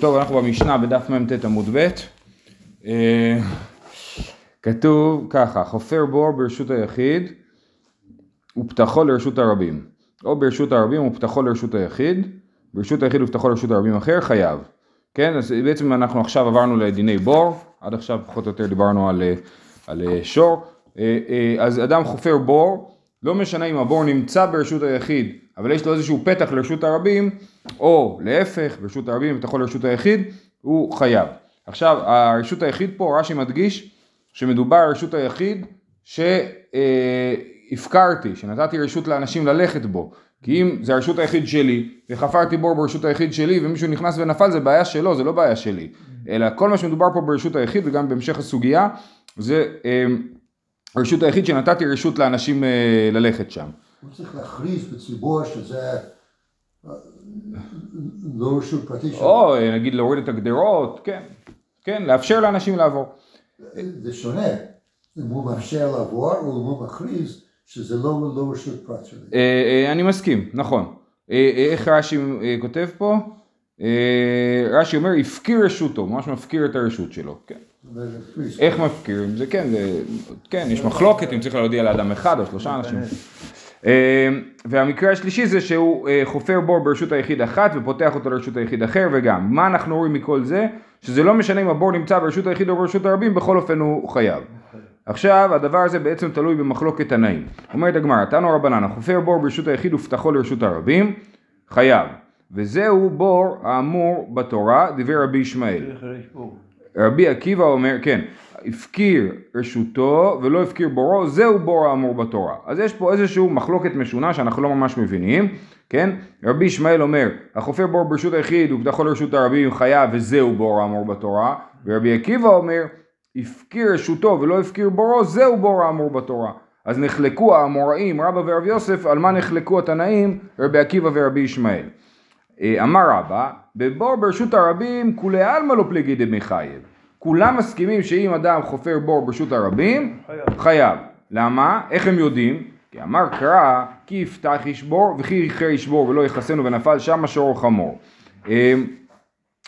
טוב, אנחנו במשנה בדף מ"ט עמוד ב', אה, כתוב ככה, חופר בור ברשות היחיד ופתחו לרשות הרבים, או ברשות הרבים ופתחו לרשות היחיד, ברשות היחיד ופתחו לרשות הרבים אחר, חייב. כן, אז בעצם אנחנו עכשיו עברנו לדיני בור, עד עכשיו פחות או יותר דיברנו על, אה, על אה, שור, אז אדם חופר בור, לא משנה אם הבור נמצא ברשות היחיד, אבל יש לו איזשהו פתח לרשות הרבים, או להפך, ברשות הרבים ותכול לרשות היחיד, הוא חייב. עכשיו, הרשות היחיד פה, רש"י מדגיש שמדובר על רשות היחיד שהפקרתי, שנתתי רשות לאנשים ללכת בו. כי אם זה הרשות היחיד שלי, וחפרתי בור ברשות היחיד שלי, ומישהו נכנס ונפל, זה בעיה שלו, זה לא בעיה שלי. אלא כל מה שמדובר פה ברשות היחיד, וגם בהמשך הסוגיה, זה הרשות היחיד שנתתי רשות לאנשים אה, ללכת שם. הוא צריך להכריז בציבור שזה אה, לא רשות פרטית שלו. או אה, נגיד להוריד את הגדרות, כן, כן, לאפשר לאנשים לעבור. זה שונה, אם הוא מאפשר לעבור או אם הוא מכריז שזה לא, לא רשות פרט שלי. אני מסכים, נכון. איך רש"י כותב פה? רש"י אומר הפקיר רשותו, ממש מפקיר את הרשות שלו, כן. איך מפקירים? זה כן, זה, כן, יש מחלוקת אם צריך להודיע לאדם אחד או שלושה אנשים. אה, והמקרה השלישי זה שהוא אה, חופר בור ברשות היחיד אחת ופותח אותו לרשות היחיד אחר וגם. מה אנחנו רואים מכל זה? שזה לא משנה אם הבור נמצא ברשות היחיד או ברשות הרבים, בכל אופן הוא חייב. עכשיו הדבר הזה בעצם תלוי במחלוקת תנאים. אומרת הגמרא, תנו רבנן, החופר בור ברשות היחיד ופתחו לרשות הרבים, חייב. וזהו בור האמור בתורה, דבר רבי ישמעאל. רבי עקיבא אומר, כן, הפקיר רשותו ולא הפקיר בורו, זהו בור האמור בתורה. אז יש פה איזושהי מחלוקת משונה שאנחנו לא ממש מבינים, כן? רבי ישמעאל אומר, החופר בור ברשות היחיד ופתחו לרשות הרבים חייב וזהו בור האמור בתורה, ורבי עקיבא אומר, הפקיר רשותו ולא הפקיר בורו, זהו בור האמור בתורה. אז נחלקו האמוראים, רבא ורבי יוסף, על מה נחלקו התנאים, רבי עקיבא ורבי ישמעאל. אה, אמר רבא, בבור ברשות הרבים כולי עלמא לא פליגי דמי חייב. כולם מסכימים שאם אדם חופר בור ברשות הרבים, חייב. חייב. למה? איך הם יודעים? כי אמר קרא, כי יפתח ישבור וכי יחר ישבור ולא יכסנו ונפל שם השור חמור. אה,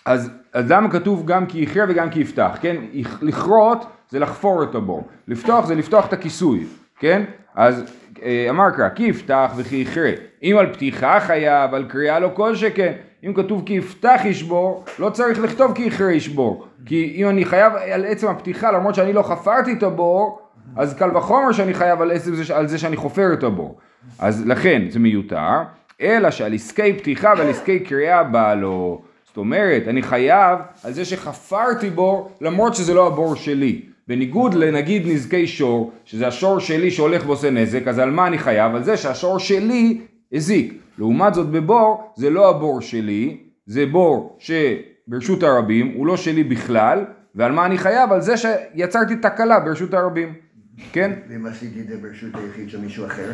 אז, אז למה כתוב גם כי יחר וגם כי יפתח, כן? לכרות זה לחפור את הבור, לפתוח זה לפתוח את הכיסוי, כן? אז אה, אמר קרא, כי יפתח וכי יכרה. אם על פתיחה חייב, על קריאה לא כל שכן. אם כתוב כי יפתח ישבור, לא צריך לכתוב כי יכרה ישבור. כי אם אני חייב על עצם הפתיחה, למרות שאני לא חפרתי את הבור, אז קל וחומר שאני חייב על, עצם, על זה שאני חופר את הבור. אז לכן זה מיותר, אלא שעל עסקי פתיחה ועל עסקי קריאה בא לו. זאת אומרת, אני חייב על זה שחפרתי בור, למרות שזה לא הבור שלי. בניגוד לנגיד נזקי שור, שזה השור שלי שהולך ועושה נזק, אז על מה אני חייב? על זה שהשור שלי הזיק. לעומת זאת בבור, זה לא הבור שלי, זה בור שברשות הרבים, הוא לא שלי בכלל, ועל מה אני חייב? על זה שיצרתי תקלה ברשות הרבים, כן? ואם עשיתי את זה ברשות היחיד של מישהו אחר?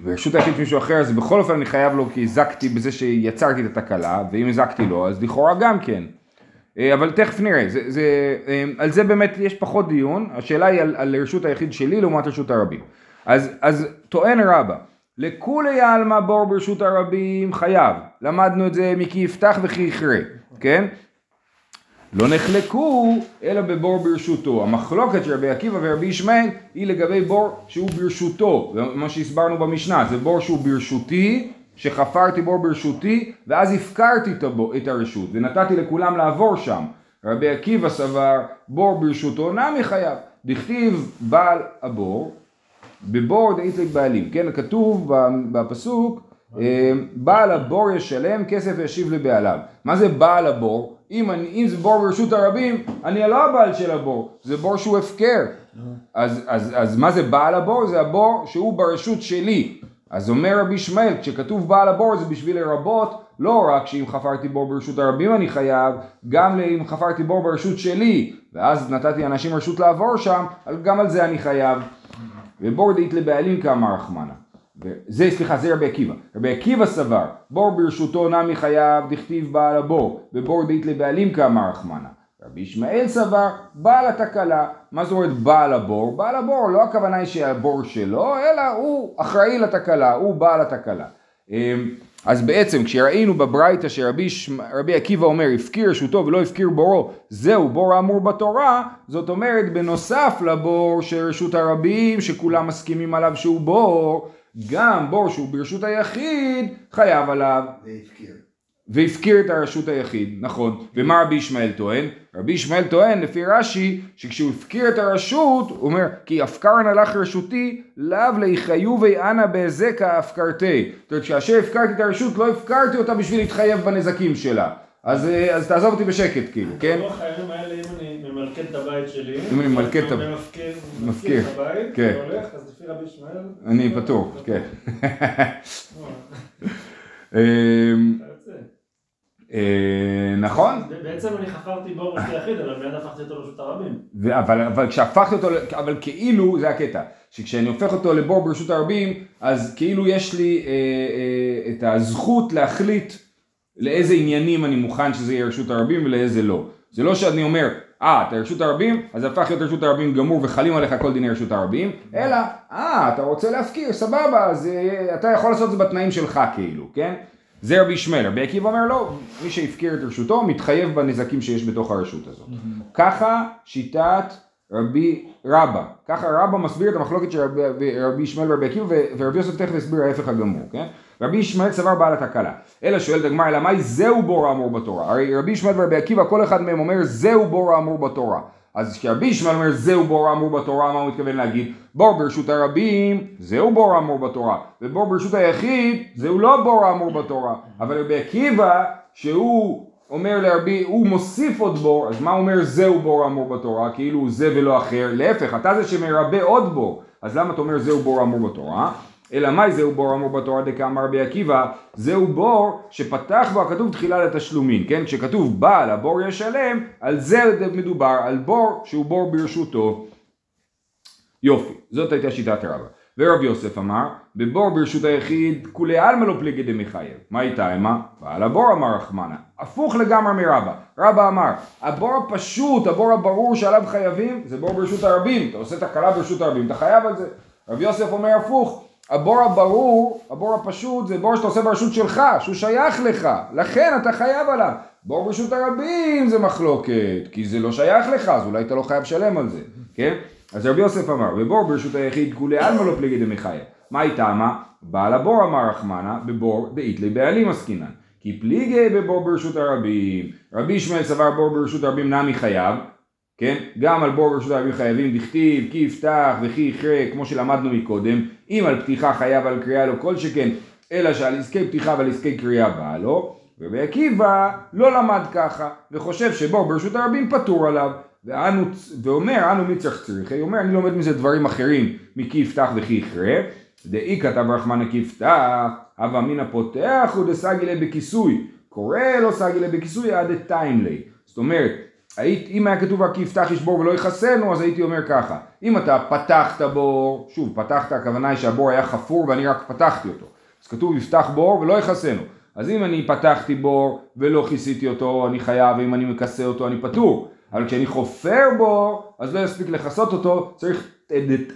ברשות היחיד של מישהו אחר, אז בכל אופן אני חייב לו כי הזקתי בזה שיצרתי את התקלה, ואם הזקתי לו, אז לכאורה גם כן. אה, אבל תכף נראה, זה, זה, אה, על זה באמת יש פחות דיון, השאלה היא על, על רשות היחיד שלי לעומת רשות הרבים. אז, אז טוען רבא, לכולי עלמא בור ברשות הרבים חייב, למדנו את זה מכי יפתח וכי יכרה, כן? לא נחלקו אלא בבור ברשותו. המחלוקת של רבי עקיבא ורבי ישמעאל היא לגבי בור שהוא ברשותו, מה שהסברנו במשנה, זה בור שהוא ברשותי שחפרתי בור ברשותי ואז הפקרתי את הרשות ונתתי לכולם לעבור שם. רבי עקיבא סבר בור ברשותו נמי חייב. דכתיב בעל הבור בבור דאית לבעלים. כן, כתוב בפסוק אה, בעל הבור ישלם כסף וישיב לבעליו. מה זה בעל הבור? אם, אני, אם זה בור ברשות הרבים, אני לא הבעל של הבור, זה בור שהוא הפקר. אז, אז, אז מה זה בעל הבור? זה הבור שהוא ברשות שלי. אז אומר רבי ישמעאל, כשכתוב בעל הבור זה בשביל לרבות לא רק שאם חפרתי בור ברשות הרבים אני חייב, גם אם חפרתי בור ברשות שלי, ואז נתתי לאנשים רשות לעבור שם, גם על זה אני חייב. ובור דאית לבעלים כאמר רחמנה. זה, סליחה, זה רבי עקיבא. רבי עקיבא סבר, בור ברשותו נמי חייב, דכתיב בעל הבור, ובור דאית לבעלים כאמר רחמנה. רבי ישמעאל סבר, בעל התקלה. מה זאת אומרת בעל הבור? בעל הבור, לא הכוונה היא שהבור שלו, אלא הוא אחראי לתקלה, הוא בעל התקלה. אז בעצם כשראינו בברייתא שרבי רבי עקיבא אומר הפקיר רשותו ולא הפקיר בורו זהו בור האמור בתורה זאת אומרת בנוסף לבור של רשות הרבים שכולם מסכימים עליו שהוא בור גם בור שהוא ברשות היחיד חייב עליו והפקיר. והפקיר את הרשות היחיד, נכון. ומה רבי ישמעאל טוען? רבי ישמעאל טוען לפי רש"י שכשהוא הפקיר את הרשות הוא אומר כי הפקרן הלך רשותי לאו ליחיובי אנא בהזקה הפקרתי. זאת אומרת כאשר הפקרתי את הרשות לא הפקרתי אותה בשביל להתחייב בנזקים שלה. אז, אה, אז תעזוב אותי בשקט כאילו, כן? ברוח הימים האלה, אם אני ממלכד את הבית שלי, אם אני ממלכד את ה- ומפקיר- מפקיר. את הבית, כן. והולך, אז לפי רבי ישמעאל, אני פטור, כן. וואו, אה, אתה יוצא. אה, נכון, בעצם אני חפרתי בור רשות היחיד, אבל מיד הפכתי אותו לרשות הרבים. אבל, אבל כשהפכתי אותו, אבל כאילו, זה הקטע, שכשאני הופך אותו לבור ברשות הרבים, אז כאילו יש לי אה, אה, את הזכות להחליט לאיזה עניינים אני מוכן שזה יהיה רשות הרבים ולאיזה לא. זה לא שאני אומר, אה, אתה רשות הרבים, אז הפך להיות רשות הרבים גמור וחלים עליך כל דיני רשות הרבים, אלא, אה, אתה רוצה להפקיר, סבבה, אז אה, אתה יכול לעשות את זה בתנאים שלך כאילו, כן? זה רבי ישמעאל, רבי עקיבא אומר לא, מי שהפקיר את רשותו מתחייב בנזקים שיש בתוך הרשות הזאת. ככה שיטת רבי רבא, ככה רבא מסביר את המחלוקת של רבי, ישמעאל ורבי עקיבא ורבי יוסף תכף הסביר ההפך הגמור, כן? רבי ישמעאל סבר בעל התקלה, אלא שואלת הגמרא אלא מאי זהו בור האמור בתורה, הרי רבי ישמעאל ורבי עקיבא כל אחד מהם אומר זהו בור האמור בתורה, אז כשרבי ישמעאל אומר זהו בור האמור בתורה, מה הוא מתכוון להגיד? בור ברשות הרבים, זהו בור האמור בתורה, ובור ברשות היחיד, זהו לא בור האמור בתורה, אבל רבי עקיבא, שהוא אומר לרבי, הוא מוסיף עוד בור, אז מה אומר זהו בור האמור בתורה, כאילו זה ולא אחר, להפך, אתה זה שמרבה עוד בור, אז למה אתה אומר זהו בור האמור בתורה? אלא מאי זהו בור האמור בתורה דקאמר רבי עקיבא, זהו בור שפתח בו הכתוב תחילה לתשלומין, כן? כשכתוב בעל הבור ישלם, על זה מדובר, על בור שהוא בור ברשותו. יופי, זאת הייתה שיטת רבא. ורבי יוסף אמר, בבור ברשות היחיד, כולי עלמא לא פליגי דמחייב. מה איתה אמה? בעל הבור אמר רחמנה. הפוך לגמרי מרבא. רבא אמר, הבור הפשוט, הבור הברור שעליו חייבים, זה בור ברשות הרבים. אתה עושה תקלה ברשות הרבים, אתה חייב על זה. רבי יוסף אומר הפוך, הבור הברור, הבור הפשוט, זה בור שאתה עושה ברשות שלך, שהוא שייך לך, לכן אתה חייב עליו. בור ברשות הרבים זה מחלוקת, כי זה לא שייך לך, אז אולי אתה לא חייב לשלם על זה, כן? אז רבי יוסף אמר, בבור ברשות היחיד כולי עלמא לא פליגי דמחייב. מה איתה מה? בעל הבור אמר רחמנה, בבור דאית לבעלים עסקינן. כי פליגי בבור ברשות הרבים. רבי ישמעאל סבר בור ברשות הרבים נמי חייב, כן? גם על בור ברשות הרבים חייבים דכתיב כי יפתח וכי יכרה כמו שלמדנו מקודם אם על פתיחה חייב על קריאה לא כל שכן אלא שעל עסקי פתיחה ועל עסקי קריאה בא לו רבי עקיבא לא למד ככה וחושב שבור ברשות הרבים פטור עליו. ואנו, ואומר אנו מי צריך צריכי אומר אני לומד מזה דברים אחרים מכי יפתח וכי יכרה דאי כתב רחמנא כי יפתח הווה אמינא פותח ודסגילה בכיסוי קורא לו סגילה בכיסוי עד טיימלי זאת אומרת היית, אם היה כתוב רק כי יפתח איש בור ולא יכסנו, אז הייתי אומר ככה, אם אתה פתחת בור, שוב, פתחת, הכוונה היא שהבור היה חפור ואני רק פתחתי אותו, אז כתוב יפתח בור ולא יכסנו, אז אם אני פתחתי בור ולא כיסיתי אותו, אני חייב, ואם אני מכסה אותו, אני פטור, אבל כשאני חופר בור, אז לא יספיק לכסות אותו, צריך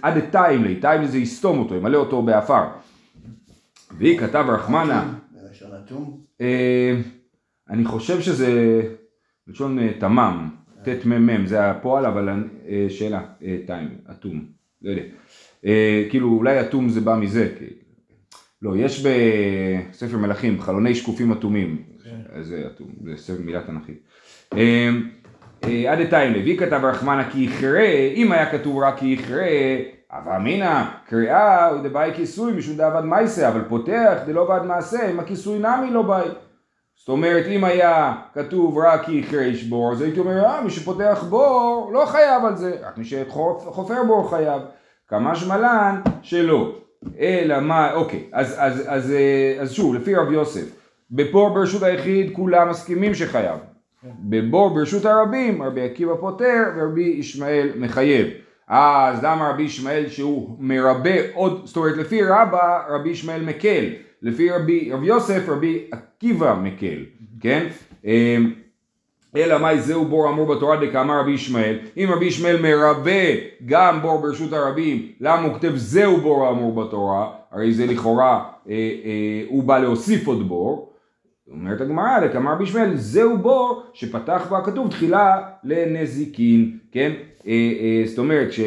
עד דטאים ליה, טאים ליה זה יסתום אותו, ימלא אותו באפר. ואי כתב רחמנא. אה, אני חושב שזה לשון אה, תמם, טמ"מ, זה הפועל, אבל אה, שאלה, אה, טיים, אטום, לא יודע. אה, כאילו אולי אטום זה בא מזה. לא, יש בספר מלכים חלוני שקופים אטומים, אז זה אטום, זה מילה תנכית. אה, אה, עד טיים לוי כתב רחמנה כי יכרה, אם היה כתוב רק כי יכרה, אבל אמינא, קריאה הוא דבאי כיסוי משום דעבד מייסה, אבל פותח דלא בעד מעשה, אם הכיסוי נמי לא באי. זאת אומרת, אם היה כתוב רק כי יכרה ישבור, אז הייתי אומר, אה, מי שפותח בור לא חייב על זה, רק מי שחופר בור חייב. כמה שמלן שלא. אלא מה, אוקיי, אז, אז, אז, אה, אז שוב, לפי רב יוסף, בבור ברשות היחיד כולם מסכימים שחייב. בבור ברשות הרבים, רבי עקיבא פוטר ורבי ישמעאל מחייב. אז למה רבי ישמעאל שהוא מרבה עוד, זאת אומרת לפי רבא רבי ישמעאל מקל, לפי רבי, רבי יוסף רבי עקיבא מקל, כן? אמ, אלא מאי זהו בור אמור בתורה דקאמר רבי ישמעאל, אם רבי ישמעאל מרבה גם בור ברשות הרבים, למה הוא כותב זהו בור האמור בתורה? הרי זה לכאורה, אה, אה, הוא בא להוסיף עוד בור, אומרת הגמרא, לקמר בישמעאל, זהו בור שפתח בה כתוב תחילה לנזיקין, כן? אה, אה, זאת אומרת ש...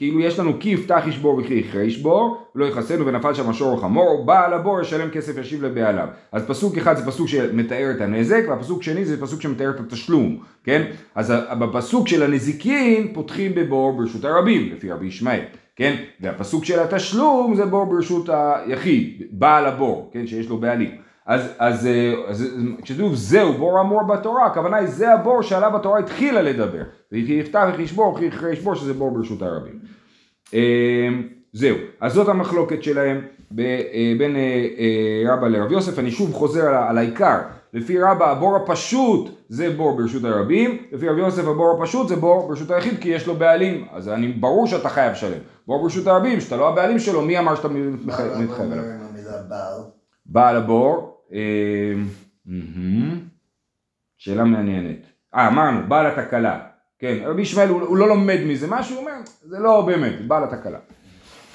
כאילו יש לנו כי יפתח איש בור וכי יכרה איש בור, ולא יכסנו ונפל שם השור חמור, בעל הבור ישלם כסף ישיב לבעליו. אז פסוק אחד זה פסוק שמתאר את הנזק, והפסוק שני זה פסוק שמתאר את התשלום, כן? אז בפסוק של הנזיקין פותחים בבור ברשות הרבים, לפי רבי ישמעאל, כן? והפסוק של התשלום זה בור ברשות היחיד, בעל הבור, כן? שיש לו בעלים. אז, אז, אז כשכתוב זהו בור אמור בתורה, הכוונה היא זה הבור שעליו התורה התחילה לדבר. וכי יכרה ישבור, שזה בור ברשות הרבים. אמ, זהו, אז זאת המחלוקת שלהם אה, בין אה, אה, רבא לרב יוסף, אני שוב חוזר על, על העיקר, לפי רבא הבור הפשוט זה בור ברשות הרבים, לפי רב יוסף הבור הפשוט זה בור ברשות היחיד כי יש לו בעלים, אז אני, ברור שאתה חייב לשלם, בור ברשות הרבים, שאתה לא הבעלים שלו, מי אמר שאתה מתחייב עליו? בעל הבור, שאלה מעניינת, אה אמרנו, בעל התקלה, כן, רבי ישמעאל הוא, הוא לא לומד מזה. משהו, הוא אומר, זה לא באמת, בעל התקלה.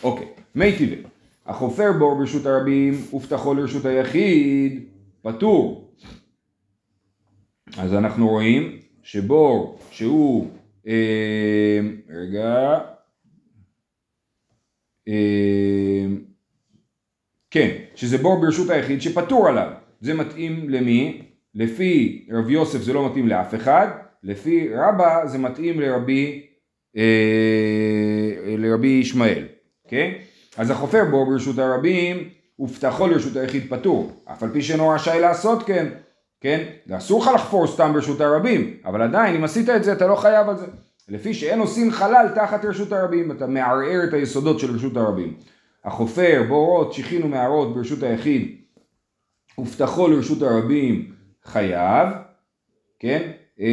אוקיי, מי טבעי, החופר בור ברשות הרבים ופתחו לרשות היחיד, פטור. אז אנחנו רואים שבור שהוא, אה, רגע, אה, כן, שזה בור ברשות היחיד שפטור עליו. זה מתאים למי? לפי רב יוסף זה לא מתאים לאף אחד, לפי רבא זה מתאים לרבי, אה, לרבי ישמעאל, כן? אז החופר בו ברשות הרבים ופתחו לרשות היחיד פטור, אף על פי שאינו רשאי לעשות כן, כן? אסור לך לחפור סתם ברשות הרבים, אבל עדיין אם עשית את זה אתה לא חייב על זה. לפי שאין עושים חלל תחת רשות הרבים, אתה מערער את היסודות של רשות הרבים. החופר, בורות, שיחין ומערות ברשות היחיד ופתחו לרשות הרבים חייב, כן? אה,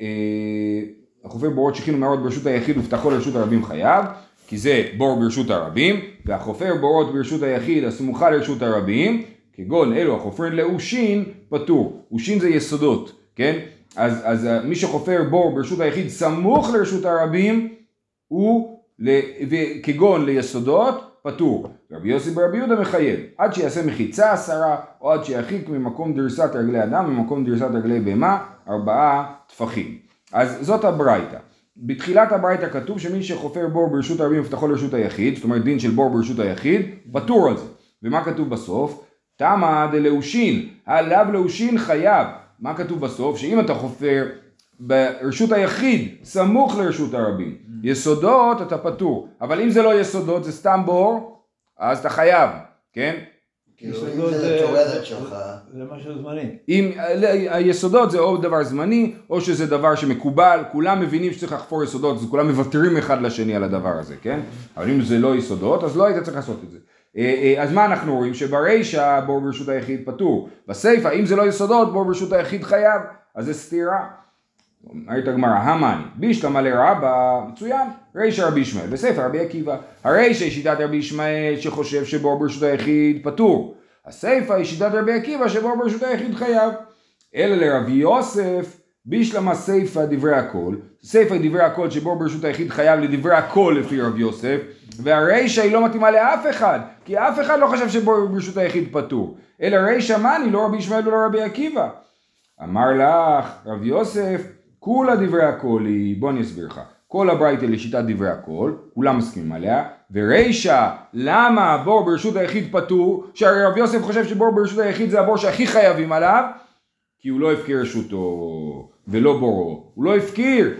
אה, החופר בורות שכינו מערות ברשות היחיד ופתחו לרשות הרבים חייב, כי זה בור ברשות הרבים, והחופר בורות ברשות היחיד הסמוכה לרשות הרבים, כגון אלו החופרים לאושין, פטור. אושין זה יסודות, כן? אז, אז אה, מי שחופר בור ברשות היחיד סמוך לרשות הרבים, הוא כגון ליסודות, פטור. רבי יוסי ברבי יהודה מחייב, עד שיעשה מחיצה עשרה, או עד שירחיק ממקום דריסת רגלי אדם, ממקום דריסת רגלי בהמה, ארבעה טפחים. אז זאת הברייתא. בתחילת הברייתא כתוב שמי שחופר בור ברשות הרבים יפתחו לרשות היחיד, זאת אומרת דין של בור ברשות היחיד, פטור על זה. ומה כתוב בסוף? תמא דלאושין, עליו לאושין חייב. מה כתוב בסוף? שאם אתה חופר ברשות היחיד, סמוך לרשות הרבים. יסודות אתה פטור, אבל אם זה לא יסודות, זה סתם בור, אז אתה חייב, כן? כאילו אם זה לתורדת שלך. זה משהו זמני. אם היסודות זה או דבר זמני, או שזה דבר שמקובל, כולם מבינים שצריך לחפור יסודות, אז כולם מוותרים אחד לשני על הדבר הזה, כן? אבל אם זה לא יסודות, אז לא היית צריך לעשות את זה. אה, אה, אז מה אנחנו רואים? שברישא בור ברשות היחיד פטור. בסיפא, אם זה לא יסודות, בור ברשות היחיד חייב, אז זה סתירה. אומרת הגמרא, המאני, בישלמה לרבה, מצוין, רישא רבי ישמעאל, בספר רבי עקיבא, הרישא היא שיטת רבי ישמעאל שחושב שבור ברשות היחיד פטור, הסיפא היא שיטת רבי עקיבא שבור ברשות היחיד חייב, אלא לרבי יוסף, בישלמה סיפא דברי הכל, סיפא דברי הכל שבור ברשות היחיד חייב לדברי הכל לפי רבי יוסף, והרישא היא לא מתאימה לאף אחד, כי אף אחד לא חשב שבור ברשות היחיד פטור, אלא רישא מאני, לא רבי ישמעאל ולא רבי עקיבא. אמר לך רבי יוסף כולה דברי הכל היא, בוא אני אסביר לך. כל הברייתא לשיטת דברי הכל, כולם מסכימים עליה, ורישא, למה הבור ברשות היחיד פטור? שהרי רב יוסף חושב שבור ברשות היחיד זה הבור שהכי חייבים עליו, כי הוא לא הפקיר רשותו ולא בורו, הוא לא הפקיר.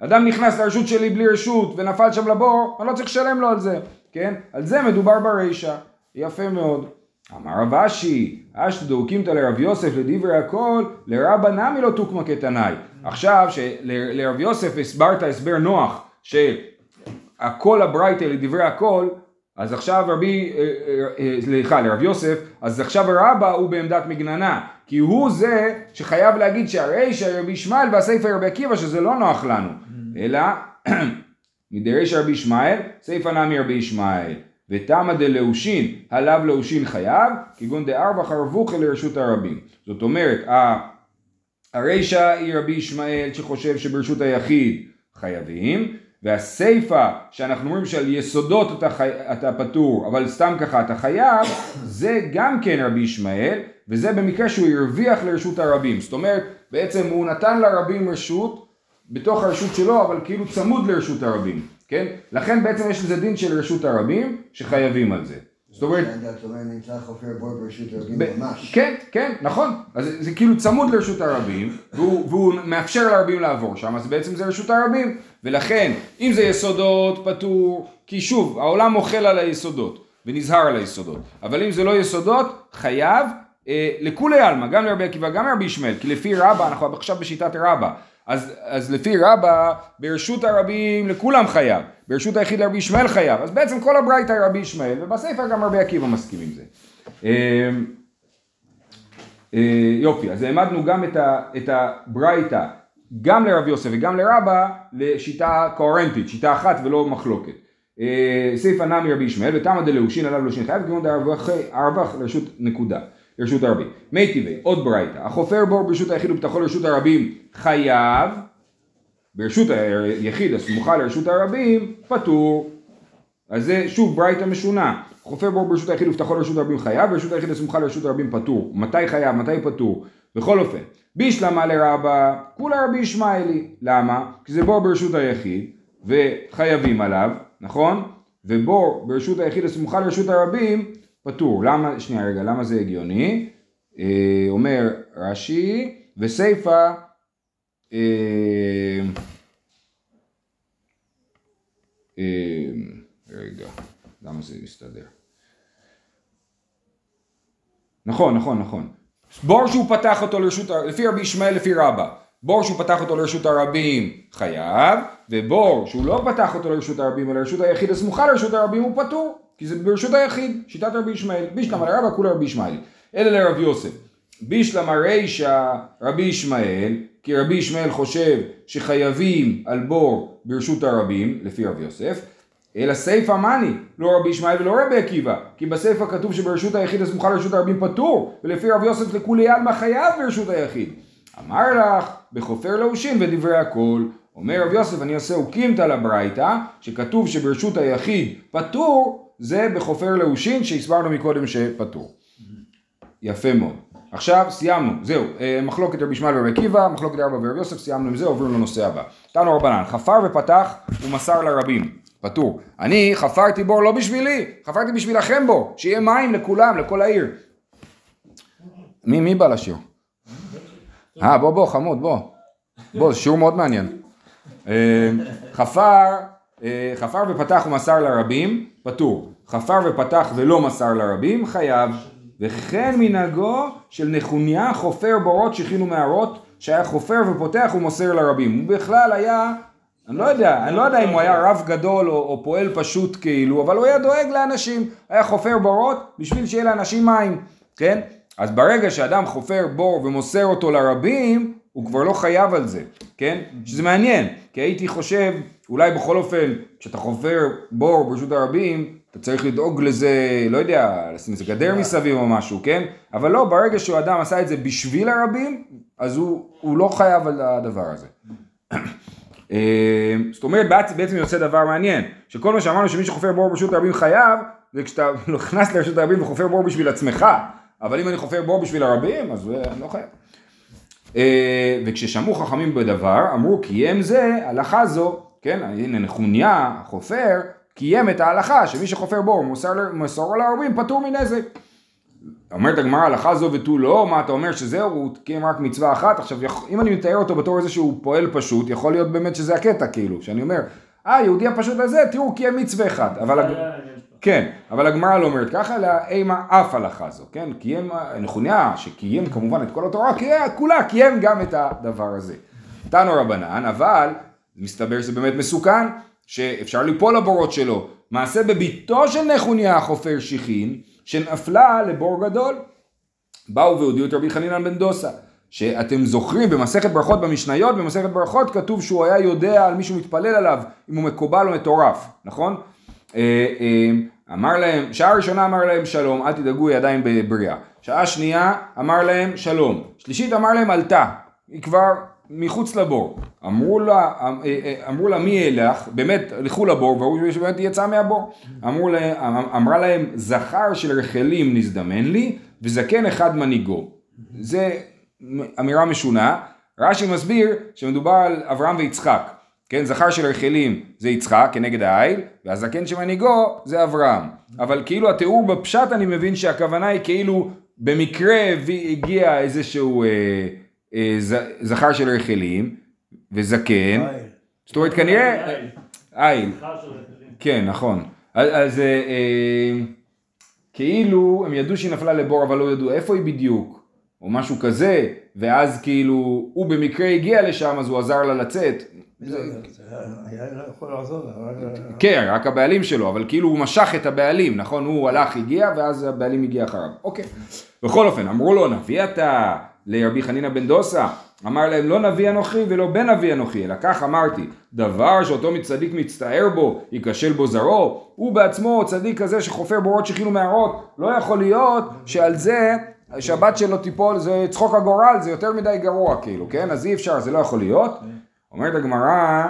אדם נכנס לרשות שלי בלי רשות ונפל שם לבור, אני לא צריך לשלם לו על זה, כן? על זה מדובר ברישא, יפה מאוד. אמר רב אשי, אשתדו קימתא לרב יוסף לדברי הכל, לרבא נמי לא תוקמא כתנאי. עכשיו שלרב יוסף הסברת הסבר נוח שהכל הברייתא לדברי הכל, אז עכשיו רבי, אה, אה, אה, סליחה, לרב יוסף, אז עכשיו רבא הוא בעמדת מגננה, כי הוא זה שחייב להגיד שהרישא רבי ישמעאל והסייפא רבי עקיבא שזה לא נוח לנו, אלא מדרישא רבי ישמעאל, סיפא נמי רבי ישמעאל. וטעמא דלאושין, הא לאו לאושין חייב, כגון דארווח ארווחי לרשות הרבים. זאת אומרת, הרישא היא רבי ישמעאל שחושב שברשות היחיד חייבים, והסיפה שאנחנו אומרים שעל יסודות אתה, חי... אתה פטור אבל סתם ככה אתה חייב זה גם כן רבי ישמעאל וזה במקרה שהוא הרוויח לרשות הרבים. זאת אומרת בעצם הוא נתן לרבים רשות בתוך הרשות שלו אבל כאילו צמוד לרשות הרבים כן? לכן בעצם יש לזה דין של רשות הרבים שחייבים על זה זאת אומרת אתה אומר נמצא חופר בור ברשות הרבים ב- ממש. כן, כן, נכון. אז זה, כאילו צמוד לרשות הרבים, והוא, מאפשר לרבים לעבור שם, אז בעצם זה רשות הרבים. ולכן, אם זה יסודות, פטור, כי שוב, העולם מוחל על היסודות, ונזהר על היסודות. אבל אם זה לא יסודות, חייב אה, לכולי עלמא, גם לרבי עקיבא, גם לרבי ישמעאל, כי לפי רבא, אנחנו עכשיו בשיטת רבא. אז, אז לפי רבא, ברשות הרבים לכולם חייב, ברשות היחיד לרבי ישמעאל חייב, אז בעצם כל הברייתא רבי ישמעאל, ובספר גם רבי עקיבא מסכים עם זה. אה, אה, יופי, אז העמדנו גם את, את הברייתא, גם לרבי יוסף וגם לרבא, לשיטה קוהרנטית, שיטה אחת ולא מחלוקת. אה, סיפא נמי רבי ישמעאל, ותמא דלאושין עליו לאושין חייב, כגון דערבך לרשות נקודה, לרשות הרבים. מי טבעי, עוד ברייתא, החופר בור ברשות היחיד וביטחון לרשות הרבים חייב, ברשות היחיד הסמוכה לרשות הרבים, פטור. אז זה שוב ברייתא משונה. חופר בור ברשות היחיד ובטחון לרשות הרבים חייב, ברשות היחיד הסמוכה לרשות הרבים פטור. מתי חייב, מתי פטור? בכל אופן, בישלמה לרבה, כולה רבי ישמעאלי. למה? כי זה בור ברשות היחיד, וחייבים עליו, נכון? ובור ברשות היחיד הסמוכה לרשות הרבים, פטור. למה, שנייה רגע, למה זה הגיוני? אה, אומר רש"י, וסיפא אה, אה, רגע, למה זה מסתדר? נכון, נכון, נכון. בור שהוא פתח אותו לרשות, לפי רבי ישמעאל לפי רבא, בור שהוא פתח אותו לרשות הרבים חייב, ובור שהוא לא פתח אותו לרשות הרבים אלא לרשות היחיד הסמוכה לרשות הרבים הוא פטור, כי זה ברשות היחיד, שיטת רבי ישמעאל, בישלמה לרבא כולה רבי ישמעאל, אלא לרבי יוסף. בישלמה רישא רבי ישמעאל, כי רבי ישמעאל חושב שחייבים על בור ברשות הרבים, לפי רבי יוסף, אלא סיפא מאני, לא רבי ישמעאל ולא רבי עקיבא, כי בסיפא כתוב שברשות היחיד הסמוכה לרשות הרבים פטור, ולפי רבי יוסף לכולי עלמא חייב ברשות היחיד. אמר לך, בחופר לאושין ודברי הכל. אומר רבי יוסף, אני עושה אוקימתא לברייתא, שכתוב שברשות היחיד פטור, זה בחופר לאושין, שהסברנו מקודם שפטור. יפה מאוד. עכשיו סיימנו, זהו, אה, מחלוקת רבי ישמעאל ורבי עקיבא, מחלוקת רבא ורבי יוסף, סיימנו עם זה, עוברים לנושא הבא. תנו רבנן, חפר ופתח ומסר לרבים, פטור. אני חפרתי בור לא בשבילי, חפרתי בשבילכם בור, שיהיה מים לכולם, לכל העיר. מי, מי בא לשיר? אה, בוא, בוא, חמוד, בוא. בוא, זה שיעור מאוד מעניין. אה, חפר, אה, חפר ופתח ומסר לרבים, פטור. חפר ופתח ולא מסר לרבים, חייב. וכן מנהגו של נחוניה חופר בורות שהכינו מערות, שהיה חופר ופותח ומוסר לרבים. הוא בכלל היה, אני לא יודע, אני לא יודע אם הוא היה רב גדול או, או פועל פשוט כאילו, אבל הוא היה דואג לאנשים, היה חופר בורות בשביל שיהיה לאנשים מים, כן? אז ברגע שאדם חופר בור ומוסר אותו לרבים, הוא כבר לא חייב על זה, כן? שזה מעניין, כי הייתי חושב, אולי בכל אופן, כשאתה חופר בור ברשות הרבים, אתה צריך לדאוג לזה, לא יודע, לשים איזה גדר מסביב או משהו, כן? אבל לא, ברגע שהוא אדם עשה את זה בשביל הרבים, אז הוא, הוא לא חייב על הדבר הזה. אה, זאת אומרת, בעצם יוצא דבר מעניין, שכל מה שאמרנו שמי שחופר בור ברשות הרבים חייב, זה כשאתה נכנס לרשות הרבים וחופר בור בשביל עצמך, אבל אם אני חופר בור בשביל הרבים, אז אה, אני לא חייב. אה, וכששמעו חכמים בדבר, אמרו קיים זה, הלכה זו, כן, הנה נחוניה, החופר, קיים את ההלכה שמי שחופר בור מוסר, מוסרו להרבים פטור מנזק. אומרת הגמרא הלכה זו ותו לא, מה אתה אומר שזהו, הוא קיים רק מצווה אחת, עכשיו אם אני מתאר אותו בתור איזה שהוא פועל פשוט, יכול להיות באמת שזה הקטע כאילו, שאני אומר, אה היהודי הפשוט הזה, תראו קיים מצווה אחת, אבל... הג- שלו. כן, אבל הגמרא לא אומרת ככה, אלא אימה אף הלכה זו, כן? קיים, נכוניה, שקיים כמובן את כל התורה, קיים, כולה קיים גם את הדבר הזה. תנו רבנן, אבל מסתבר שזה באמת מסוכן, שאפשר ליפול לבורות שלו. מעשה בביתו של נכוניה החופר שיחין, שנפלה לבור גדול. באו והודיעו את רבי חנינן בן דוסה, שאתם זוכרים במסכת ברכות במשניות, במסכת ברכות כתוב שהוא היה יודע על מישהו מתפלל עליו, אם הוא מקובל או מטורף, נכון? אה, אה, אמר להם, שעה ראשונה אמר להם שלום, אל תדאגו היא עדיין בבריאה. שעה שנייה אמר להם שלום. שלישית אמר להם עלתה, היא כבר מחוץ לבור. אמרו לה, אמרו לה מי ילך, באמת הלכו לבור והוא באמת יצא מהבור. אמרו לה, אמרה להם זכר של רחלים נזדמן לי וזקן אחד מנהיגו. זה אמירה משונה. רש"י מסביר שמדובר על אברהם ויצחק. כן, זכר של רחלים זה יצחק כנגד העיל, והזקן שמנהיגו זה אברהם. אבל כאילו התיאור בפשט אני מבין שהכוונה היא כאילו במקרה הגיע איזשהו אה, זכר של רחלים וזקן. זאת אומרת כנראה... עיל. כן, נכון. אז, אה, אה, כאילו הם ידעו שהיא נפלה לבור אבל לא ידעו איפה היא בדיוק. או משהו כזה, ואז כאילו הוא במקרה הגיע לשם אז הוא עזר לה לצאת. כן, רק הבעלים שלו, אבל כאילו הוא משך את הבעלים, נכון? הוא הלך, הגיע, ואז הבעלים הגיע אחריו. אוקיי. בכל אופן, אמרו לו, נביא אתה לרבי חנינא בן דוסה. אמר להם, לא נביא אנוכי ולא בן נביא אנוכי, אלא כך אמרתי, דבר שאותו צדיק מצטער בו, ייכשל בו זרעו, הוא בעצמו צדיק כזה שחופר בורות שכאילו מערות, לא יכול להיות שעל זה שהבת שלו תיפול, זה צחוק הגורל, זה יותר מדי גרוע כאילו, כן? אז אי אפשר, זה לא יכול להיות. אומרת הגמרא,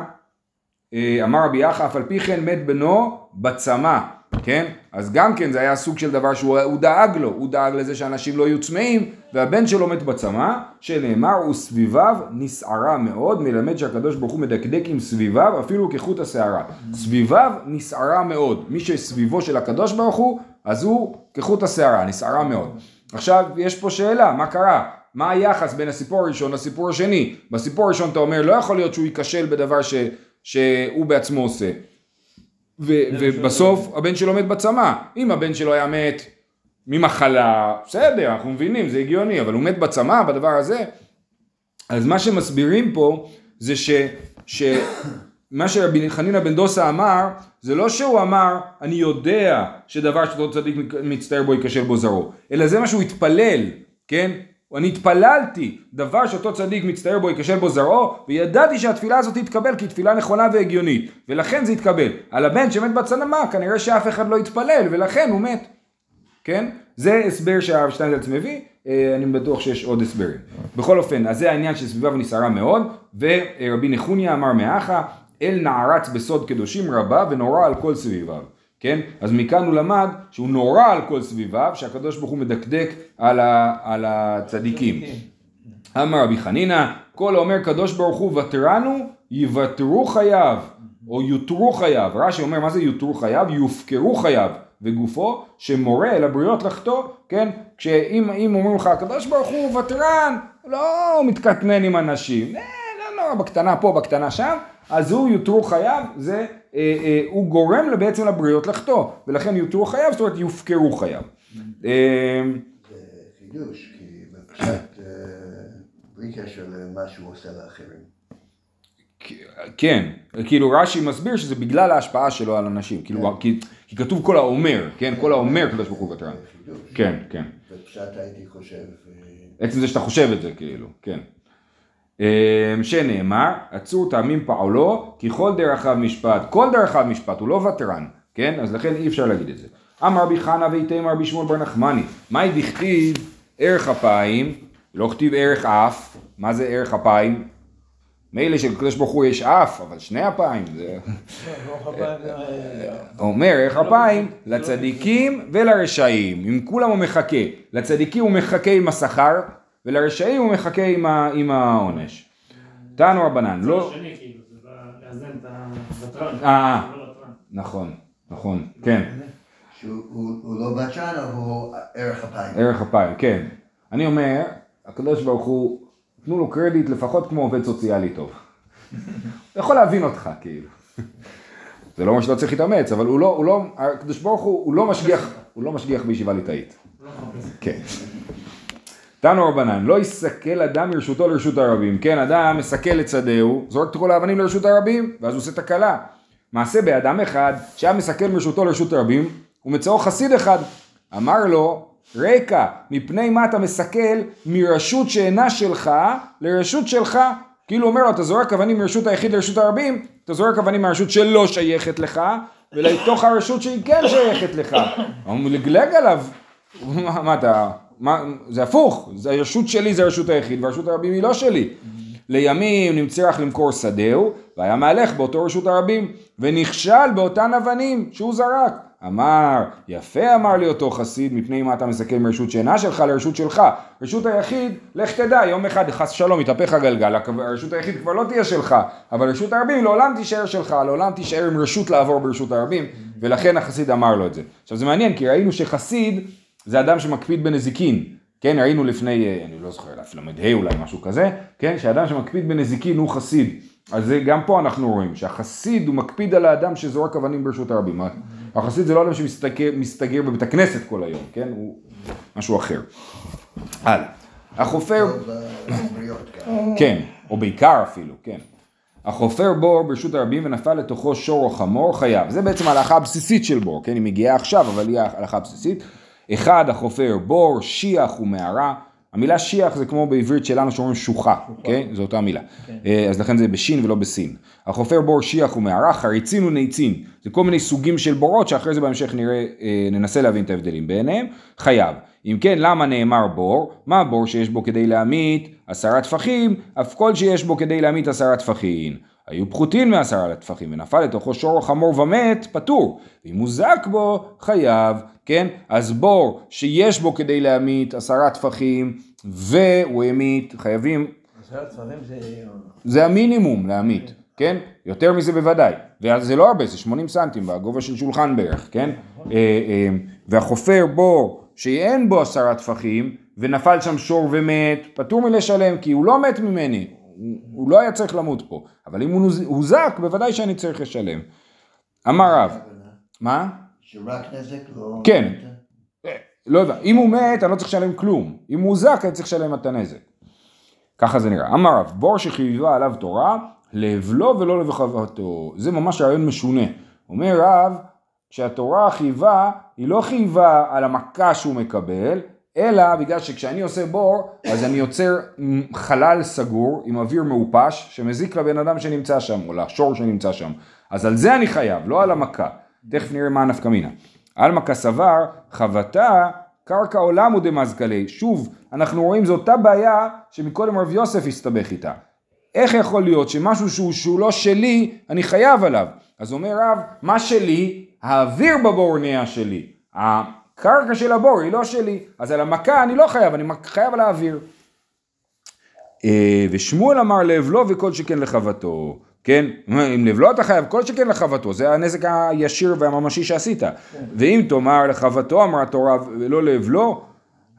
אמר רבי יחא, אף על פי כן מת בנו בצמא, כן? אז גם כן זה היה סוג של דבר שהוא דאג לו, הוא דאג לזה שאנשים לא יהיו צמאים, והבן שלו מת בצמא, שנאמר, וסביביו נסערה מאוד, מלמד שהקדוש ברוך הוא מדקדק עם סביביו, אפילו כחוט השערה. סביביו נסערה מאוד, מי שסביבו של הקדוש ברוך הוא, אז הוא כחוט השערה, נסערה מאוד. עכשיו, יש פה שאלה, מה קרה? מה היחס בין הסיפור הראשון לסיפור השני? בסיפור הראשון אתה אומר לא יכול להיות שהוא ייכשל בדבר ש, שהוא בעצמו עושה. ובסוף הבן שלו מת בצמא. אם הבן שלו היה מת ממחלה, בסדר, אנחנו מבינים, זה הגיוני, אבל הוא מת בצמא בדבר הזה. אז מה שמסבירים פה זה ש... ש מה שרבי חנינא בן דוסה אמר, זה לא שהוא אמר, אני יודע שדבר שאותו צדיק מצטער בו ייכשל בו זרעו, אלא זה מה שהוא התפלל, כן? אני התפללתי דבר שאותו צדיק מצטער בו ייכשל בו זרעו וידעתי שהתפילה הזאת תתקבל כי תפילה נכונה והגיונית ולכן זה יתקבל. על הבן שמת בצנמה כנראה שאף אחד לא התפלל ולכן הוא מת. כן? זה הסבר שהרב שטיינזלץ מביא, אה, אני בטוח שיש עוד הסברים. בכל אופן, אז זה העניין שסביביו נסערה מאוד ורבי נחוניה אמר מאחה אל נערץ בסוד קדושים רבה ונורא על כל סביביו. כן? אז מכאן הוא למד שהוא נורא על כל סביביו, שהקדוש ברוך הוא מדקדק על, ה, על הצדיקים. אמר רבי חנינא, כל האומר קדוש ברוך הוא ותרנו, יוותרו חייו, או יותרו חייו. רש"י אומר, מה זה יותרו חייו? יופקרו חייו. וגופו שמורה אל הבריות לחטוא, כן? כשאם אומרים לך הקדוש ברוך הוא ותרן, לא מתקטנן עם אנשים, אה, לא, לא, בקטנה פה, בקטנה שם, אז הוא יותרו חייו, זה אה, אה, הוא גורם בעצם לבריות לחטוא, ולכן יותרו חייו, זאת אומרת יופקרו חייו. אה, זה חידוש, כי בפשט בלי קשר למה שהוא עושה לאחרים. כן, כאילו רש"י מסביר שזה בגלל ההשפעה שלו על אנשים, כאילו, כן. כי, כי כתוב כל האומר, כן, כל האומר קדוש ברוך הוא ותרן. כן, כן. בפשט הייתי חושב... עצם זה שאתה חושב את זה, כאילו, כן. אמ, שנאמר, עצור טעמים פעולו, כי כל דרכיו משפט, כל דרכיו משפט, הוא לא ותרן, כן? אז לכן אי אפשר להגיד את זה. אמר רבי חנא ואיתם רבי שמואל בר נחמני, מהי דכתיב ערך אפיים, לא כתיב ערך אף, מה זה ערך אפיים? מילא שלקדוש ברוך הוא יש אף, אבל שני אפיים זה... אומר ערך אפיים לצדיקים ולרשעים, אם כולם הוא מחכה, לצדיקים הוא מחכה עם השכר, ולרשעים הוא מחכה עם, ה, עם העונש. תנו רבנן, לא... כאילו, אה, נכון, נכון, כן. שהוא לא בצ'אן, אבל הוא ערך אפיים. ערך אפיים, כן. אני אומר, הקדוש ברוך הוא, תנו לו קרדיט לפחות כמו עובד סוציאלי טוב. הוא יכול להבין אותך, כאילו. זה לא אומר שלא צריך להתאמץ, אבל הוא לא, הוא לא, הקדוש ברוך הוא, הוא לא משגיח, הוא לא משגיח בישיבה ליטאית. כן. תנו רבנן, לא יסכל אדם מרשותו לרשות הרבים. כן, אדם מסכל את שדהו, זורק את כל האבנים לרשות הרבים, ואז הוא עושה תקלה. מעשה באדם אחד, שהיה מסכל מרשותו לרשות הרבים, ומצאו חסיד אחד. אמר לו, רקע, מפני מה אתה מסכל מרשות שאינה שלך לרשות שלך? כאילו אומר לו, אתה זורק אבנים מרשות היחיד לרשות הרבים, אתה זורק אבנים מהרשות שלא שייכת לך, ולתוך הרשות שהיא כן שייכת לך. הוא מלגלג עליו. מה אתה... מה, זה הפוך, זה הרשות שלי זה הרשות היחיד והרשות הרבים היא לא שלי. לימים נמצרך למכור שדהו, והיה מהלך באותו רשות הרבים, ונכשל באותן אבנים שהוא זרק. אמר, יפה אמר לי אותו חסיד, מפני מה אתה מסכם רשות שאינה שלך לרשות שלך. רשות היחיד, לך תדע, יום אחד חס שלום יתהפך הגלגל, הרשות היחיד כבר לא תהיה שלך, אבל רשות הרבים לעולם תישאר שלך, לעולם תישאר עם רשות לעבור ברשות הרבים, ולכן החסיד אמר לו את זה. עכשיו זה מעניין, כי ראינו שחסיד זה אדם שמקפיד בנזיקין. כן, ראינו לפני, אה, אני לא זוכר, ל"ה אולי משהו כזה, כן, שאדם שמקפיד בנזיקין הוא חסיד. אז זה, גם פה אנחנו רואים שהחסיד הוא מקפיד על האדם שזורק אבנים ברשות הרבים. החסיד זה לא אדם שמסתגר בבית הכנסת כל היום, כן? הוא משהו אחר. הלאה. החופר... כן, או בעיקר אפילו, כן. החופר בור ברשות הרבים ונפל לתוכו שור או חמור חייב. זה בעצם ההלכה הבסיסית של בור, כן? היא מגיעה עכשיו, אבל היא ההלכה הבסיסית. אחד, החופר בור, שיח ומערה. המילה שיח זה כמו בעברית שלנו שאומרים שוחה, כן? זו אותה מילה. כן. אה, אז לכן זה בשין ולא בסין. החופר בור שיח ומערה, חריצין וניצין. זה כל מיני סוגים של בורות שאחרי זה בהמשך נראה, אה, ננסה להבין את ההבדלים ביניהם. חייב. אם כן, למה נאמר בור? מה הבור שיש בו כדי להמית עשרה טפחים, אף כל שיש בו כדי להמית עשרה טפחים. היו פחותין מעשרה טפחים, ונפל לתוכו שור חמור ומת, פטור. ואם הוא זק בו, חייב. כן? אז בור שיש בו כדי להמית עשרה טפחים והוא המית, חייבים... עשרה טפחים זה... זה המינימום להמית, כן? יותר מזה בוודאי. וזה לא הרבה, זה 80 סנטים בגובה של שולחן בערך, כן? אה, אה, והחופר בור שאין בו עשרה טפחים ונפל שם שור ומת, פטור מלשלם כי הוא לא מת ממני, הוא לא היה צריך למות פה, אבל אם הוא הוזק בוודאי שאני צריך לשלם. אמר רב, מה? שרק נזק לא... כן. לא יודע, אם הוא מת אני לא צריך לשלם כלום, אם הוא זק אני צריך לשלם את הנזק. ככה זה נראה. אמר רב, בור שחייבה עליו תורה, להבלו ולא לבחבתו. זה ממש רעיון משונה. אומר רב, כשהתורה חייבה, היא לא חייבה על המכה שהוא מקבל, אלא בגלל שכשאני עושה בור, אז אני יוצר חלל סגור עם אוויר מעופש, שמזיק לבן אדם שנמצא שם, או לשור שנמצא שם. אז על זה אני חייב, לא על המכה. תכף נראה מה הנפקא מינה. עלמא כסבר, חבטה, קרקע עולם הוא דמזכלי. שוב, אנחנו רואים זו אותה בעיה שמקודם רב יוסף הסתבך איתה. איך יכול להיות שמשהו שהוא, שהוא לא שלי, אני חייב עליו? אז אומר רב, מה שלי, האוויר בבור נהיה שלי. הקרקע של הבור היא לא שלי, אז על המכה אני לא חייב, אני חייב על האוויר. אה, ושמואל אמר לב לא וכל שכן לחבטו. כן? אם לבלוע אתה חייב, כל שכן לחבטו, זה הנזק הישיר והממשי שעשית. ואם תאמר לחבטו אמרה התורה ולא להבלו,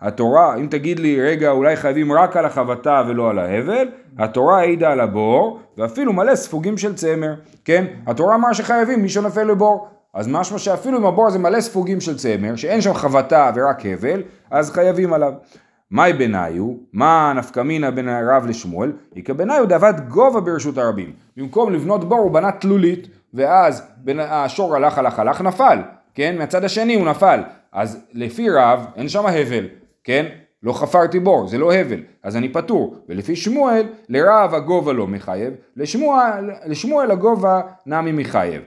התורה, אם תגיד לי רגע אולי חייבים רק על החבטה ולא על ההבל, התורה העידה על הבור, ואפילו מלא ספוגים של צמר, כן? התורה אמרה שחייבים מי שנופל לבור. אז משמע שאפילו אם הבור הזה מלא ספוגים של צמר, שאין שם חבטה ורק הבל, אז חייבים עליו. מאי בניו, מה נפקא מינה בין הרב לשמואל? איכא בניו דעבד גובה ברשות הרבים. במקום לבנות בור הוא בנה תלולית, ואז השור הלך הלך הלך נפל, כן? מהצד השני הוא נפל. אז לפי רב אין שם הבל, כן? לא חפרתי בור, זה לא הבל, אז אני פטור. ולפי שמואל, לרב הגובה לא מחייב, לשמואל, לשמואל הגובה נמי מחייב.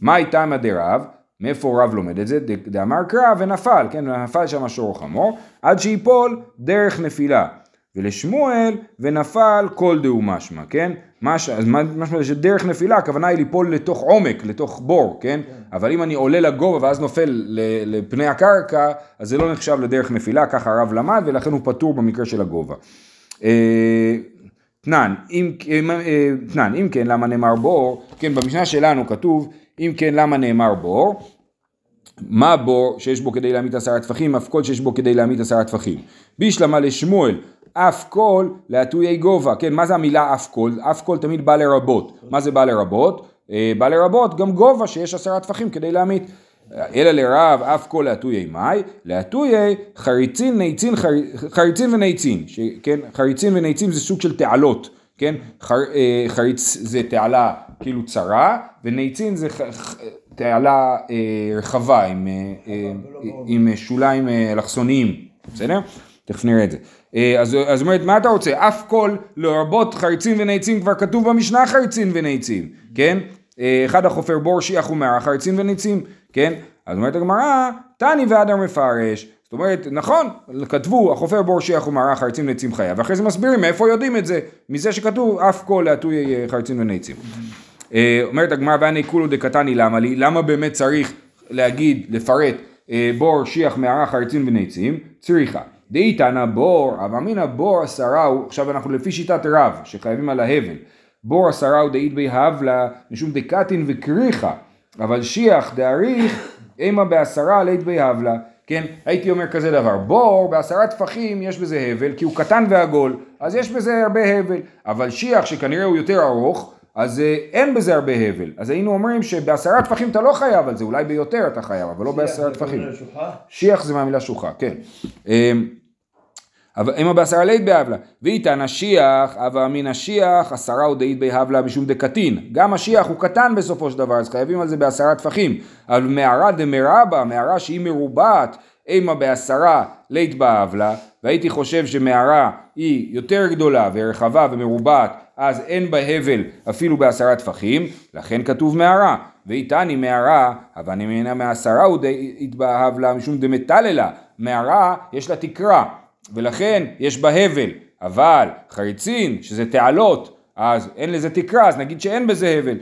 מה איתה דרב? מאיפה רב לומד את זה? דאמר קרא ונפל, כן, ונפל שם שור חמור, עד שיפול דרך נפילה. ולשמואל ונפל כל דהו משמע, כן? מש, אז משמע שדרך נפילה הכוונה היא ליפול לתוך עומק, לתוך בור, כן? כן. אבל אם אני עולה לגובה ואז נופל לפני הקרקע, אז זה לא נחשב לדרך נפילה, ככה הרב למד ולכן הוא פטור במקרה של הגובה. אה, תנן, אם, אה, תנן, אם כן למה נאמר בור, כן במשנה שלנו כתוב אם כן למה נאמר בור? מה בור שיש בו כדי להמית עשרה טפחים, אף כל שיש בו כדי להמית עשרה טפחים. בישלמה לשמואל, אף כל להטויי גובה, כן, מה זה המילה אף כל? אף כל תמיד בא לרבות. מה זה בא לרבות? אה, בא לרבות גם גובה שיש עשרה טפחים כדי להמית. אלא לרב אף כל להטויי מאי, להטויי חריצין, ניצין, חריצין וניצין, כן, חריצין וניצין זה סוג של תעלות, כן, חר, אה, חריץ זה תעלה כאילו צרה, וניצין זה תעלה אה, רחבה עם, אה, עם שוליים אלכסוניים, בסדר? תכף נראה את זה. אז, אז אומרת, מה אתה רוצה? אף כל לרבות חריצים וניצים כבר כתוב במשנה חריצים וניצים, כן? אחד החופר בור שיח ומערה חריצים וניצים, כן? אז אומרת הגמרא, תני ואדר מפרש, זאת אומרת, נכון, כתבו, החופר בור שיח ומערך חרצים נצים חיה, ואחרי זה מסבירים מאיפה יודעים את זה, מזה שכתוב אף כל להטוי אה, חרצים ונצים. אה, אומרת הגמרא ואני כולו דקתני למה לי, למה באמת צריך להגיד, לפרט אה, בור שיח מערך חרצים ונצים? צריכה. דאיתנא בור, אבל אמינא בור עשרה הוא, עכשיו אנחנו לפי שיטת רב, שחייבים על ההבל. בור עשרה הוא דאית בי הבלה, משום דקתין וקריחה, אבל שיח דאריך, אימה בעשרה לית בי הבלה. כן, הייתי אומר כזה דבר, בור בעשרה טפחים יש בזה הבל, כי הוא קטן ועגול, אז יש בזה הרבה הבל, אבל שיח שכנראה הוא יותר ארוך, אז אה, אין בזה הרבה הבל. אז היינו אומרים שבעשרה טפחים אתה לא חייב על זה, אולי ביותר אתה חייב, אבל לא בעשרה טפחים. שיח זה מהמילה שוחה, כן. אמ, אבל אימה בעשרה לית בהבלה, ואיתן השיח, אבל מן השיח עשרה הוא דאית בהבלה משום דקטין. גם השיח הוא קטן בסופו של דבר, אז חייבים על זה בעשרה טפחים. אבל מערה דמרבה, מערה שהיא מרובעת, אימה בעשרה לית בהבלה, והייתי חושב שמערה היא יותר גדולה ורחבה ומרובעת, אז אין בה הבל אפילו בעשרה טפחים, לכן כתוב מערה. ואיתני מערה, אבל אני מבינה מעשרה הוא דאית בהבלה משום דמטללה. מערה יש לה תקרה. ולכן יש בה הבל, אבל חריצין, שזה תעלות, אז אין לזה תקרה, אז נגיד שאין בזה הבל.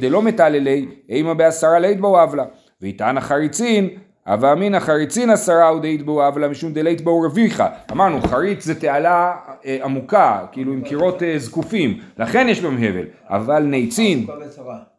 דלא מטללי, אימה בעשרה לית בו אבלה. ויטען החריצין, הווה אמינא חריצין עשרה ודאית בו אבלה משום דלית בו רביחה. אמרנו, חריץ זה תעלה אה, עמוקה, כאילו עם קירות אה, זקופים, לכן יש בהם הבל. אבל ניצין,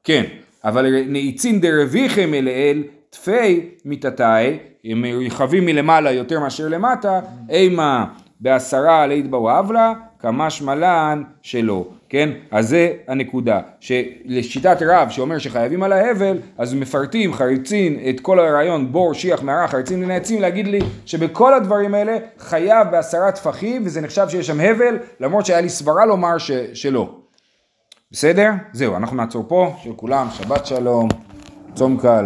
כן, אבל ניצין דרביכם אליאל, תפי מיתתאי, הם רחבים מלמעלה יותר מאשר למטה, אימה בעשרה לית באו אבלה, כמשמע לן שלא, כן? אז זה הנקודה, שלשיטת רב שאומר שחייבים על ההבל, אז מפרטים חריצין את כל הרעיון בור, שיח, מערה, חריצין ונעצים, להגיד לי שבכל הדברים האלה חייב בעשרה טפחים, וזה נחשב שיש שם הבל, למרות שהיה לי סברה לומר ש, שלא. בסדר? זהו, אנחנו נעצור פה, של כולם, שבת שלום, צום קל.